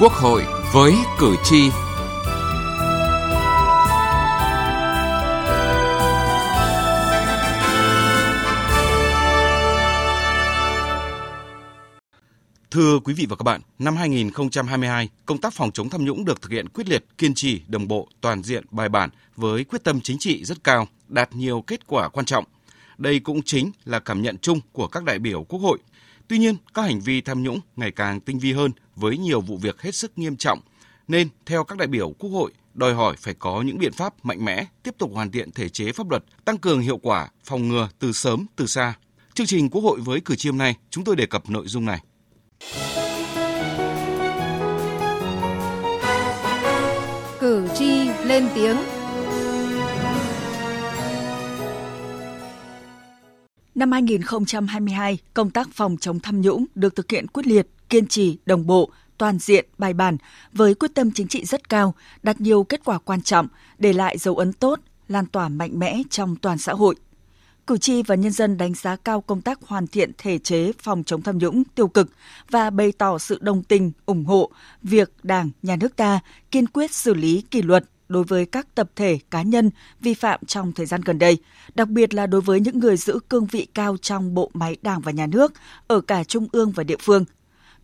Quốc hội với cử tri. Thưa quý vị và các bạn, năm 2022, công tác phòng chống tham nhũng được thực hiện quyết liệt, kiên trì, đồng bộ, toàn diện, bài bản với quyết tâm chính trị rất cao, đạt nhiều kết quả quan trọng. Đây cũng chính là cảm nhận chung của các đại biểu Quốc hội. Tuy nhiên, các hành vi tham nhũng ngày càng tinh vi hơn với nhiều vụ việc hết sức nghiêm trọng, nên theo các đại biểu Quốc hội đòi hỏi phải có những biện pháp mạnh mẽ, tiếp tục hoàn thiện thể chế pháp luật, tăng cường hiệu quả phòng ngừa từ sớm từ xa. Chương trình Quốc hội với cử tri hôm nay, chúng tôi đề cập nội dung này. Cử tri lên tiếng. Năm 2022, công tác phòng chống tham nhũng được thực hiện quyết liệt, kiên trì, đồng bộ, toàn diện, bài bản với quyết tâm chính trị rất cao, đạt nhiều kết quả quan trọng, để lại dấu ấn tốt, lan tỏa mạnh mẽ trong toàn xã hội. Cử tri và nhân dân đánh giá cao công tác hoàn thiện thể chế phòng chống tham nhũng tiêu cực và bày tỏ sự đồng tình, ủng hộ việc Đảng, Nhà nước ta kiên quyết xử lý kỷ luật đối với các tập thể cá nhân vi phạm trong thời gian gần đây, đặc biệt là đối với những người giữ cương vị cao trong bộ máy Đảng và Nhà nước ở cả trung ương và địa phương.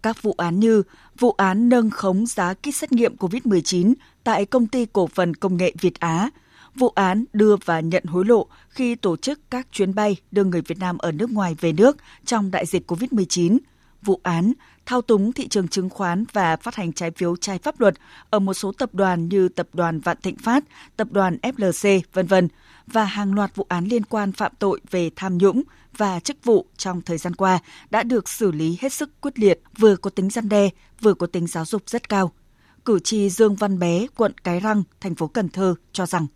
Các vụ án như vụ án nâng khống giá kit xét nghiệm COVID-19 tại công ty cổ phần công nghệ Việt Á, vụ án đưa và nhận hối lộ khi tổ chức các chuyến bay đưa người Việt Nam ở nước ngoài về nước trong đại dịch COVID-19, vụ án thao túng thị trường chứng khoán và phát hành trái phiếu trái pháp luật ở một số tập đoàn như tập đoàn Vạn Thịnh Phát, tập đoàn FLC, vân vân và hàng loạt vụ án liên quan phạm tội về tham nhũng và chức vụ trong thời gian qua đã được xử lý hết sức quyết liệt, vừa có tính gian đe, vừa có tính giáo dục rất cao. Cử tri Dương Văn Bé, quận Cái Răng, thành phố Cần Thơ cho rằng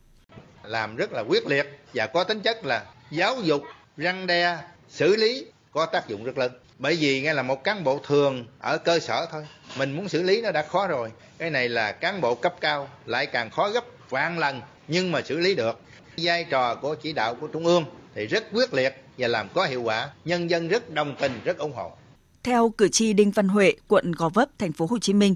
làm rất là quyết liệt và có tính chất là giáo dục, răng đe, xử lý có tác dụng rất lớn. Bởi vì nghe là một cán bộ thường ở cơ sở thôi, mình muốn xử lý nó đã khó rồi. Cái này là cán bộ cấp cao lại càng khó gấp vạn lần nhưng mà xử lý được. Vai trò của chỉ đạo của Trung ương thì rất quyết liệt và làm có hiệu quả, nhân dân rất đồng tình, rất ủng hộ. Theo cử tri Đinh Văn Huệ, quận Gò Vấp, thành phố Hồ Chí Minh,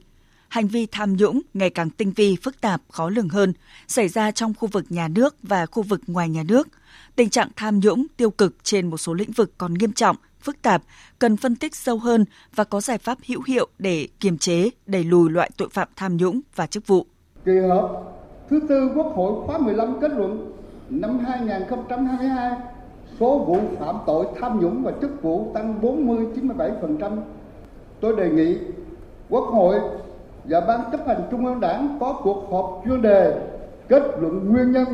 hành vi tham nhũng ngày càng tinh vi, phức tạp, khó lường hơn, xảy ra trong khu vực nhà nước và khu vực ngoài nhà nước. Tình trạng tham nhũng tiêu cực trên một số lĩnh vực còn nghiêm trọng, phức tạp, cần phân tích sâu hơn và có giải pháp hữu hiệu để kiềm chế, đẩy lùi loại tội phạm tham nhũng và chức vụ. Kỳ họp thứ tư Quốc hội khóa 15 kết luận năm 2022 số vụ phạm tội tham nhũng và chức vụ tăng 40-97%. Tôi đề nghị Quốc hội và Ban chấp hành Trung ương Đảng có cuộc họp chuyên đề kết luận nguyên nhân,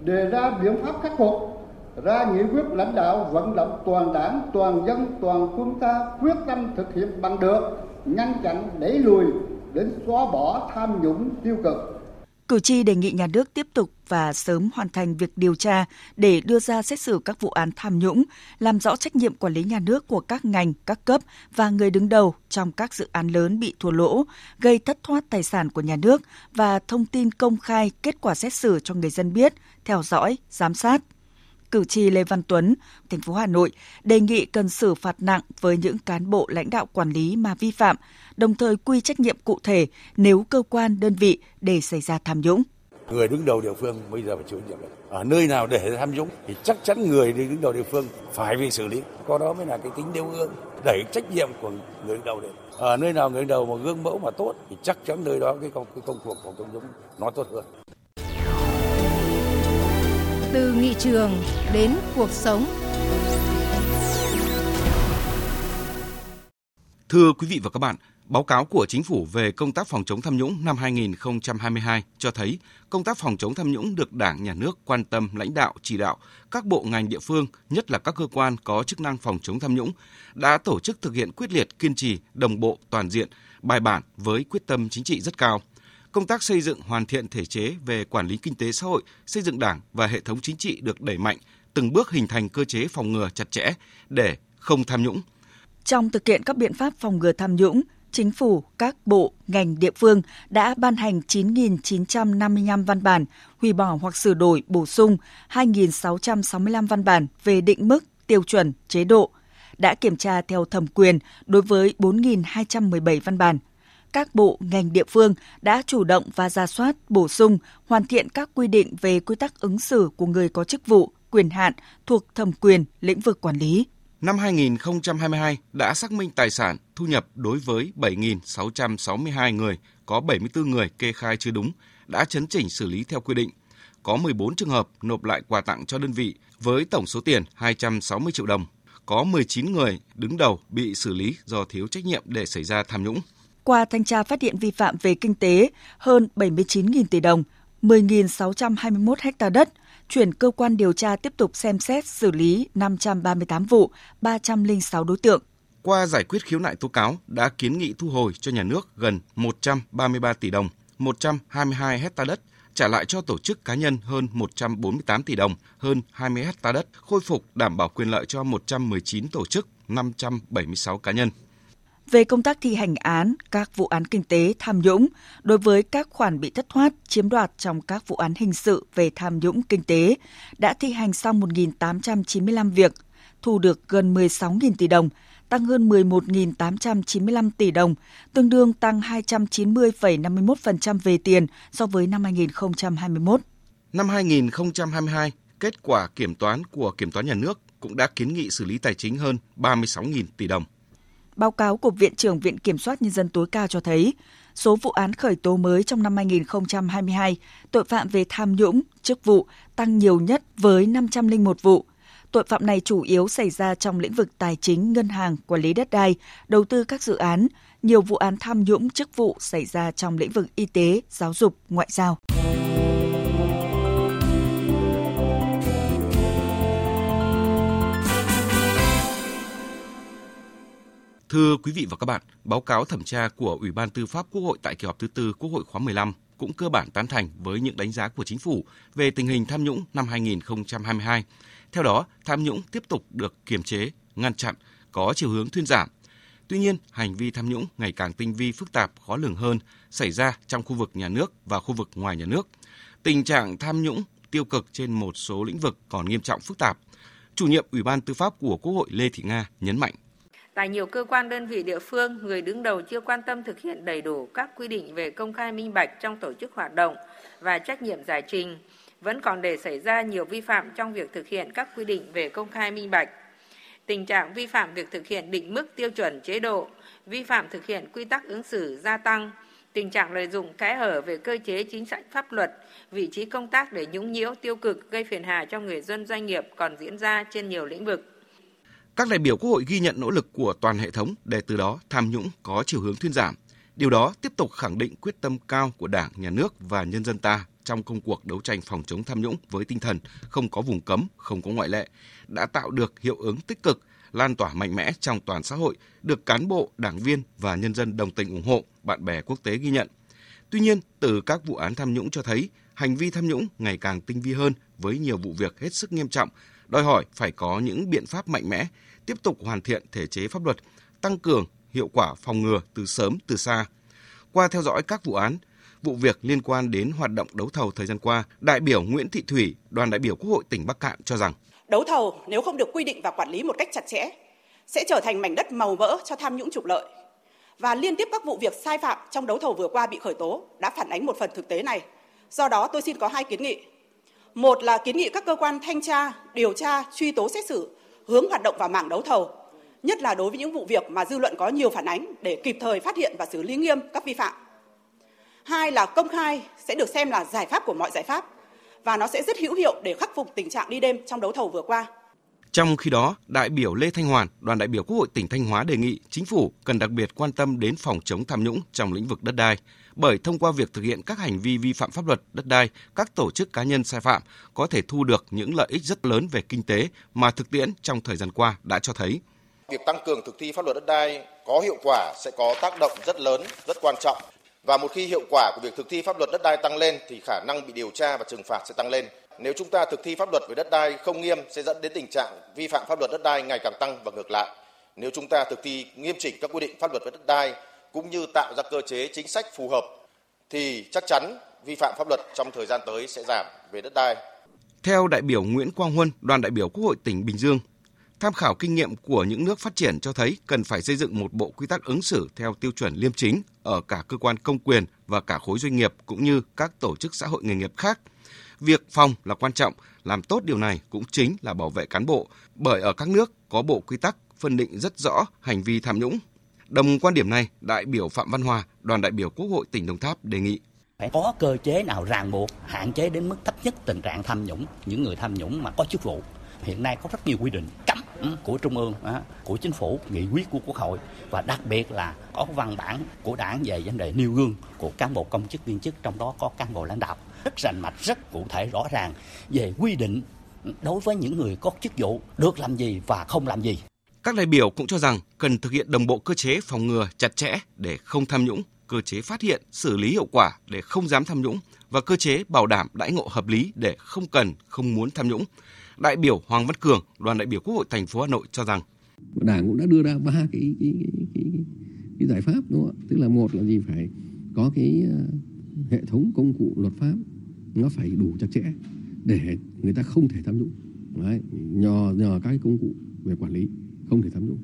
đề ra biện pháp khắc phục, ra nghị quyết lãnh đạo vận động toàn đảng, toàn dân, toàn quân ta quyết tâm thực hiện bằng được, ngăn chặn, đẩy lùi đến xóa bỏ tham nhũng tiêu cực. Cử tri đề nghị nhà nước tiếp tục và sớm hoàn thành việc điều tra để đưa ra xét xử các vụ án tham nhũng, làm rõ trách nhiệm quản lý nhà nước của các ngành, các cấp và người đứng đầu trong các dự án lớn bị thua lỗ, gây thất thoát tài sản của nhà nước và thông tin công khai kết quả xét xử cho người dân biết, theo dõi, giám sát cử tri Lê Văn Tuấn, thành phố Hà Nội đề nghị cần xử phạt nặng với những cán bộ lãnh đạo quản lý mà vi phạm, đồng thời quy trách nhiệm cụ thể nếu cơ quan đơn vị để xảy ra tham nhũng. Người đứng đầu địa phương bây giờ phải chịu trách nhiệm. Ở nơi nào để tham nhũng thì chắc chắn người đứng đầu địa phương phải bị xử lý. Có đó mới là cái tính nêu gương, đẩy trách nhiệm của người đứng đầu đến. Ở nơi nào người đứng đầu mà gương mẫu mà tốt thì chắc chắn nơi đó cái công, cái công cuộc phòng chống nhũng nó tốt hơn. Từ nghị trường đến cuộc sống. Thưa quý vị và các bạn, báo cáo của Chính phủ về công tác phòng chống tham nhũng năm 2022 cho thấy công tác phòng chống tham nhũng được Đảng, Nhà nước quan tâm lãnh đạo, chỉ đạo các bộ ngành địa phương, nhất là các cơ quan có chức năng phòng chống tham nhũng, đã tổ chức thực hiện quyết liệt, kiên trì, đồng bộ, toàn diện, bài bản với quyết tâm chính trị rất cao công tác xây dựng hoàn thiện thể chế về quản lý kinh tế xã hội, xây dựng Đảng và hệ thống chính trị được đẩy mạnh, từng bước hình thành cơ chế phòng ngừa chặt chẽ để không tham nhũng. Trong thực hiện các biện pháp phòng ngừa tham nhũng, Chính phủ, các bộ, ngành địa phương đã ban hành 9.955 văn bản, hủy bỏ hoặc sửa đổi, bổ sung 2.665 văn bản về định mức, tiêu chuẩn, chế độ, đã kiểm tra theo thẩm quyền đối với 4.217 văn bản – các bộ, ngành địa phương đã chủ động và ra soát, bổ sung, hoàn thiện các quy định về quy tắc ứng xử của người có chức vụ, quyền hạn thuộc thẩm quyền lĩnh vực quản lý. Năm 2022 đã xác minh tài sản, thu nhập đối với 7.662 người, có 74 người kê khai chưa đúng, đã chấn chỉnh xử lý theo quy định. Có 14 trường hợp nộp lại quà tặng cho đơn vị với tổng số tiền 260 triệu đồng. Có 19 người đứng đầu bị xử lý do thiếu trách nhiệm để xảy ra tham nhũng. Qua thanh tra phát hiện vi phạm về kinh tế hơn 79.000 tỷ đồng, 10.621 ha đất, chuyển cơ quan điều tra tiếp tục xem xét xử lý 538 vụ, 306 đối tượng. Qua giải quyết khiếu nại tố cáo đã kiến nghị thu hồi cho nhà nước gần 133 tỷ đồng, 122 hecta đất, trả lại cho tổ chức cá nhân hơn 148 tỷ đồng, hơn 20 hecta đất, khôi phục đảm bảo quyền lợi cho 119 tổ chức, 576 cá nhân về công tác thi hành án các vụ án kinh tế tham nhũng đối với các khoản bị thất thoát chiếm đoạt trong các vụ án hình sự về tham nhũng kinh tế đã thi hành xong 1.895 việc, thu được gần 16.000 tỷ đồng, tăng hơn 11.895 tỷ đồng, tương đương tăng 290,51% về tiền so với năm 2021. Năm 2022, kết quả kiểm toán của Kiểm toán Nhà nước cũng đã kiến nghị xử lý tài chính hơn 36.000 tỷ đồng. Báo cáo của Viện trưởng Viện Kiểm soát Nhân dân tối cao cho thấy, số vụ án khởi tố mới trong năm 2022, tội phạm về tham nhũng, chức vụ tăng nhiều nhất với 501 vụ. Tội phạm này chủ yếu xảy ra trong lĩnh vực tài chính, ngân hàng, quản lý đất đai, đầu tư các dự án. Nhiều vụ án tham nhũng chức vụ xảy ra trong lĩnh vực y tế, giáo dục, ngoại giao. Thưa quý vị và các bạn, báo cáo thẩm tra của Ủy ban Tư pháp Quốc hội tại kỳ họp thứ tư Quốc hội khóa 15 cũng cơ bản tán thành với những đánh giá của chính phủ về tình hình tham nhũng năm 2022. Theo đó, tham nhũng tiếp tục được kiềm chế, ngăn chặn, có chiều hướng thuyên giảm. Tuy nhiên, hành vi tham nhũng ngày càng tinh vi phức tạp, khó lường hơn xảy ra trong khu vực nhà nước và khu vực ngoài nhà nước. Tình trạng tham nhũng tiêu cực trên một số lĩnh vực còn nghiêm trọng phức tạp. Chủ nhiệm Ủy ban Tư pháp của Quốc hội Lê Thị Nga nhấn mạnh Tại nhiều cơ quan đơn vị địa phương, người đứng đầu chưa quan tâm thực hiện đầy đủ các quy định về công khai minh bạch trong tổ chức hoạt động và trách nhiệm giải trình, vẫn còn để xảy ra nhiều vi phạm trong việc thực hiện các quy định về công khai minh bạch. Tình trạng vi phạm việc thực hiện định mức tiêu chuẩn chế độ, vi phạm thực hiện quy tắc ứng xử gia tăng, tình trạng lợi dụng kẽ hở về cơ chế chính sách pháp luật, vị trí công tác để nhũng nhiễu tiêu cực gây phiền hà cho người dân doanh nghiệp còn diễn ra trên nhiều lĩnh vực. Các đại biểu Quốc hội ghi nhận nỗ lực của toàn hệ thống để từ đó tham nhũng có chiều hướng thuyên giảm. Điều đó tiếp tục khẳng định quyết tâm cao của Đảng, Nhà nước và nhân dân ta trong công cuộc đấu tranh phòng chống tham nhũng với tinh thần không có vùng cấm, không có ngoại lệ, đã tạo được hiệu ứng tích cực, lan tỏa mạnh mẽ trong toàn xã hội, được cán bộ, đảng viên và nhân dân đồng tình ủng hộ, bạn bè quốc tế ghi nhận. Tuy nhiên, từ các vụ án tham nhũng cho thấy, hành vi tham nhũng ngày càng tinh vi hơn với nhiều vụ việc hết sức nghiêm trọng, đòi hỏi phải có những biện pháp mạnh mẽ, tiếp tục hoàn thiện thể chế pháp luật, tăng cường hiệu quả phòng ngừa từ sớm từ xa. Qua theo dõi các vụ án, vụ việc liên quan đến hoạt động đấu thầu thời gian qua, đại biểu Nguyễn Thị Thủy, đoàn đại biểu Quốc hội tỉnh Bắc Cạn cho rằng đấu thầu nếu không được quy định và quản lý một cách chặt chẽ sẽ trở thành mảnh đất màu mỡ cho tham nhũng trục lợi. Và liên tiếp các vụ việc sai phạm trong đấu thầu vừa qua bị khởi tố đã phản ánh một phần thực tế này. Do đó tôi xin có hai kiến nghị. Một là kiến nghị các cơ quan thanh tra, điều tra, truy tố xét xử hướng hoạt động vào mảng đấu thầu, nhất là đối với những vụ việc mà dư luận có nhiều phản ánh để kịp thời phát hiện và xử lý nghiêm các vi phạm. Hai là công khai sẽ được xem là giải pháp của mọi giải pháp và nó sẽ rất hữu hiệu để khắc phục tình trạng đi đêm trong đấu thầu vừa qua. Trong khi đó, đại biểu Lê Thanh Hoàn, đoàn đại biểu Quốc hội tỉnh Thanh Hóa đề nghị chính phủ cần đặc biệt quan tâm đến phòng chống tham nhũng trong lĩnh vực đất đai, bởi thông qua việc thực hiện các hành vi vi phạm pháp luật đất đai, các tổ chức cá nhân sai phạm có thể thu được những lợi ích rất lớn về kinh tế mà thực tiễn trong thời gian qua đã cho thấy. Việc tăng cường thực thi pháp luật đất đai có hiệu quả sẽ có tác động rất lớn, rất quan trọng. Và một khi hiệu quả của việc thực thi pháp luật đất đai tăng lên thì khả năng bị điều tra và trừng phạt sẽ tăng lên. Nếu chúng ta thực thi pháp luật về đất đai không nghiêm sẽ dẫn đến tình trạng vi phạm pháp luật đất đai ngày càng tăng và ngược lại. Nếu chúng ta thực thi nghiêm chỉnh các quy định pháp luật về đất đai cũng như tạo ra cơ chế chính sách phù hợp thì chắc chắn vi phạm pháp luật trong thời gian tới sẽ giảm về đất đai. Theo đại biểu Nguyễn Quang Huân, đoàn đại biểu Quốc hội tỉnh Bình Dương, Tham khảo kinh nghiệm của những nước phát triển cho thấy cần phải xây dựng một bộ quy tắc ứng xử theo tiêu chuẩn liêm chính ở cả cơ quan công quyền và cả khối doanh nghiệp cũng như các tổ chức xã hội nghề nghiệp khác. Việc phòng là quan trọng, làm tốt điều này cũng chính là bảo vệ cán bộ, bởi ở các nước có bộ quy tắc phân định rất rõ hành vi tham nhũng. Đồng quan điểm này, đại biểu Phạm Văn Hòa, đoàn đại biểu Quốc hội tỉnh Đồng Tháp đề nghị. Phải có cơ chế nào ràng buộc hạn chế đến mức thấp nhất tình trạng tham nhũng những người tham nhũng mà có chức vụ. Hiện nay có rất nhiều quy định cấm của trung ương của chính phủ nghị quyết của quốc hội và đặc biệt là có văn bản của đảng về vấn đề nêu gương của cán bộ công chức viên chức trong đó có cán bộ lãnh đạo. Rất rành mạch rất cụ thể rõ ràng về quy định đối với những người có chức vụ được làm gì và không làm gì các đại biểu cũng cho rằng cần thực hiện đồng bộ cơ chế phòng ngừa chặt chẽ để không tham nhũng, cơ chế phát hiện, xử lý hiệu quả để không dám tham nhũng và cơ chế bảo đảm đãi ngộ hợp lý để không cần, không muốn tham nhũng. Đại biểu Hoàng Văn Cường, đoàn đại biểu Quốc hội thành phố Hà Nội cho rằng Đảng cũng đã đưa ra ba cái cái, cái, cái, cái giải pháp đúng không ạ? Tức là một là gì phải có cái ờ, hệ thống công cụ luật pháp nó phải đủ chặt chẽ để người ta không thể tham nhũng. Đấy, nhờ nhờ các cái công cụ về quản lý không thể tham nhũng.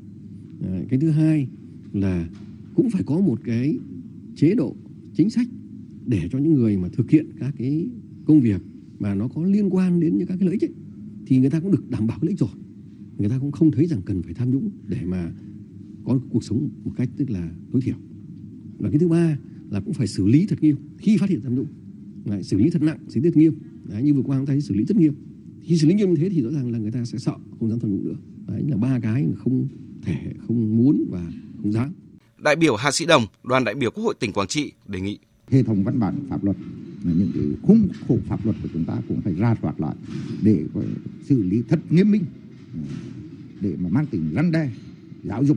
à, cái thứ hai là cũng phải có một cái chế độ chính sách để cho những người mà thực hiện các cái công việc mà nó có liên quan đến những các cái lợi ích ấy, thì người ta cũng được đảm bảo lợi ích rồi. Người ta cũng không thấy rằng cần phải tham nhũng để mà có cuộc sống một cách tức là tối thiểu. Và cái thứ ba là cũng phải xử lý thật nghiêm khi phát hiện tham nhũng. Đấy, xử lý thật nặng xử lý thật nghiêm. Đấy, như vừa qua chúng ta xử lý rất nghiêm. Khi xử lý nghiêm như thế thì rõ ràng là người ta sẽ sợ không dám tham nhũng nữa. Đấy là ba cái mà không thể không muốn và không dám Đại biểu Hà Sĩ Đồng, đoàn đại biểu Quốc hội tỉnh Quảng Trị đề nghị hệ thống văn bản pháp luật những cái khung khổ pháp luật của chúng ta cũng phải ra soát lại để xử lý thật nghiêm minh để mà mang tính răn đe giáo dục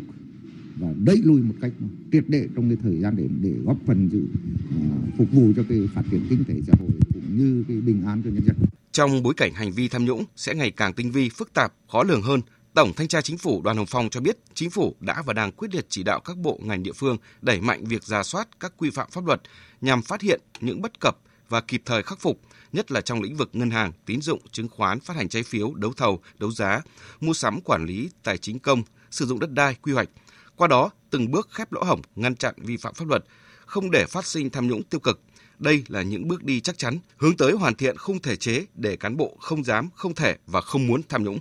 và đẩy lùi một cách triệt để trong cái thời gian đến để góp phần giữ uh, phục vụ cho cái phát triển kinh tế xã hội cũng như cái bình an cho nhân dân. Trong bối cảnh hành vi tham nhũng sẽ ngày càng tinh vi, phức tạp, khó lường hơn, Tổng Thanh tra Chính phủ Đoàn Hồng Phong cho biết, Chính phủ đã và đang quyết liệt chỉ đạo các bộ ngành địa phương đẩy mạnh việc ra soát các quy phạm pháp luật nhằm phát hiện những bất cập và kịp thời khắc phục, nhất là trong lĩnh vực ngân hàng, tín dụng, chứng khoán, phát hành trái phiếu, đấu thầu, đấu giá, mua sắm quản lý tài chính công, sử dụng đất đai, quy hoạch. Qua đó, từng bước khép lỗ hổng, ngăn chặn vi phạm pháp luật, không để phát sinh tham nhũng tiêu cực. Đây là những bước đi chắc chắn, hướng tới hoàn thiện khung thể chế để cán bộ không dám, không thể và không muốn tham nhũng.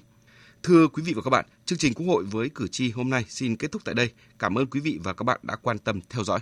Thưa quý vị và các bạn, chương trình Quốc hội với cử tri hôm nay xin kết thúc tại đây. Cảm ơn quý vị và các bạn đã quan tâm theo dõi.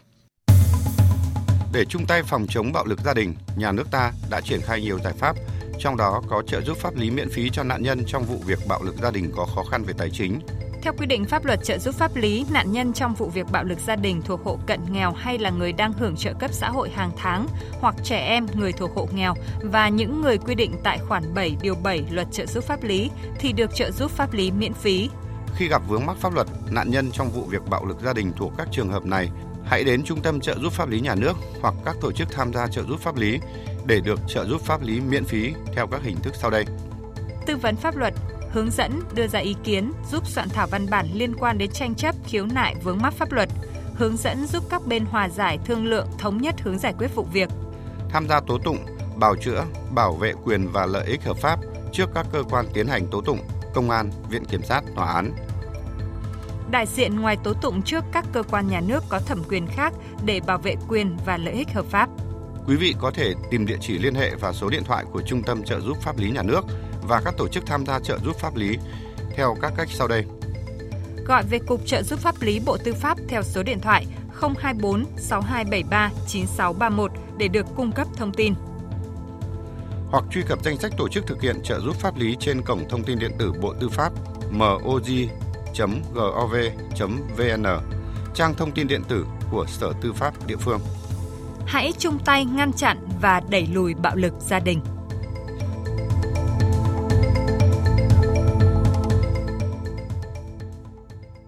Để chung tay phòng chống bạo lực gia đình, nhà nước ta đã triển khai nhiều giải pháp, trong đó có trợ giúp pháp lý miễn phí cho nạn nhân trong vụ việc bạo lực gia đình có khó khăn về tài chính. Theo quy định pháp luật trợ giúp pháp lý, nạn nhân trong vụ việc bạo lực gia đình thuộc hộ cận nghèo hay là người đang hưởng trợ cấp xã hội hàng tháng hoặc trẻ em người thuộc hộ nghèo và những người quy định tại khoản 7 điều 7 luật trợ giúp pháp lý thì được trợ giúp pháp lý miễn phí. Khi gặp vướng mắc pháp luật, nạn nhân trong vụ việc bạo lực gia đình thuộc các trường hợp này hãy đến Trung tâm trợ giúp pháp lý nhà nước hoặc các tổ chức tham gia trợ giúp pháp lý để được trợ giúp pháp lý miễn phí theo các hình thức sau đây. Tư vấn pháp luật, hướng dẫn, đưa ra ý kiến, giúp soạn thảo văn bản liên quan đến tranh chấp, khiếu nại vướng mắc pháp luật, hướng dẫn giúp các bên hòa giải, thương lượng, thống nhất hướng giải quyết vụ việc. Tham gia tố tụng, bào chữa, bảo vệ quyền và lợi ích hợp pháp trước các cơ quan tiến hành tố tụng, công an, viện kiểm sát, tòa án, đại diện ngoài tố tụng trước các cơ quan nhà nước có thẩm quyền khác để bảo vệ quyền và lợi ích hợp pháp. Quý vị có thể tìm địa chỉ liên hệ và số điện thoại của Trung tâm trợ giúp pháp lý nhà nước và các tổ chức tham gia trợ giúp pháp lý theo các cách sau đây. Gọi về Cục Trợ giúp pháp lý Bộ Tư pháp theo số điện thoại 024 6273 9631 để được cung cấp thông tin. Hoặc truy cập danh sách tổ chức thực hiện trợ giúp pháp lý trên cổng thông tin điện tử Bộ Tư pháp MOG gov.vn, trang thông tin điện tử của Sở Tư pháp địa phương. Hãy chung tay ngăn chặn và đẩy lùi bạo lực gia đình.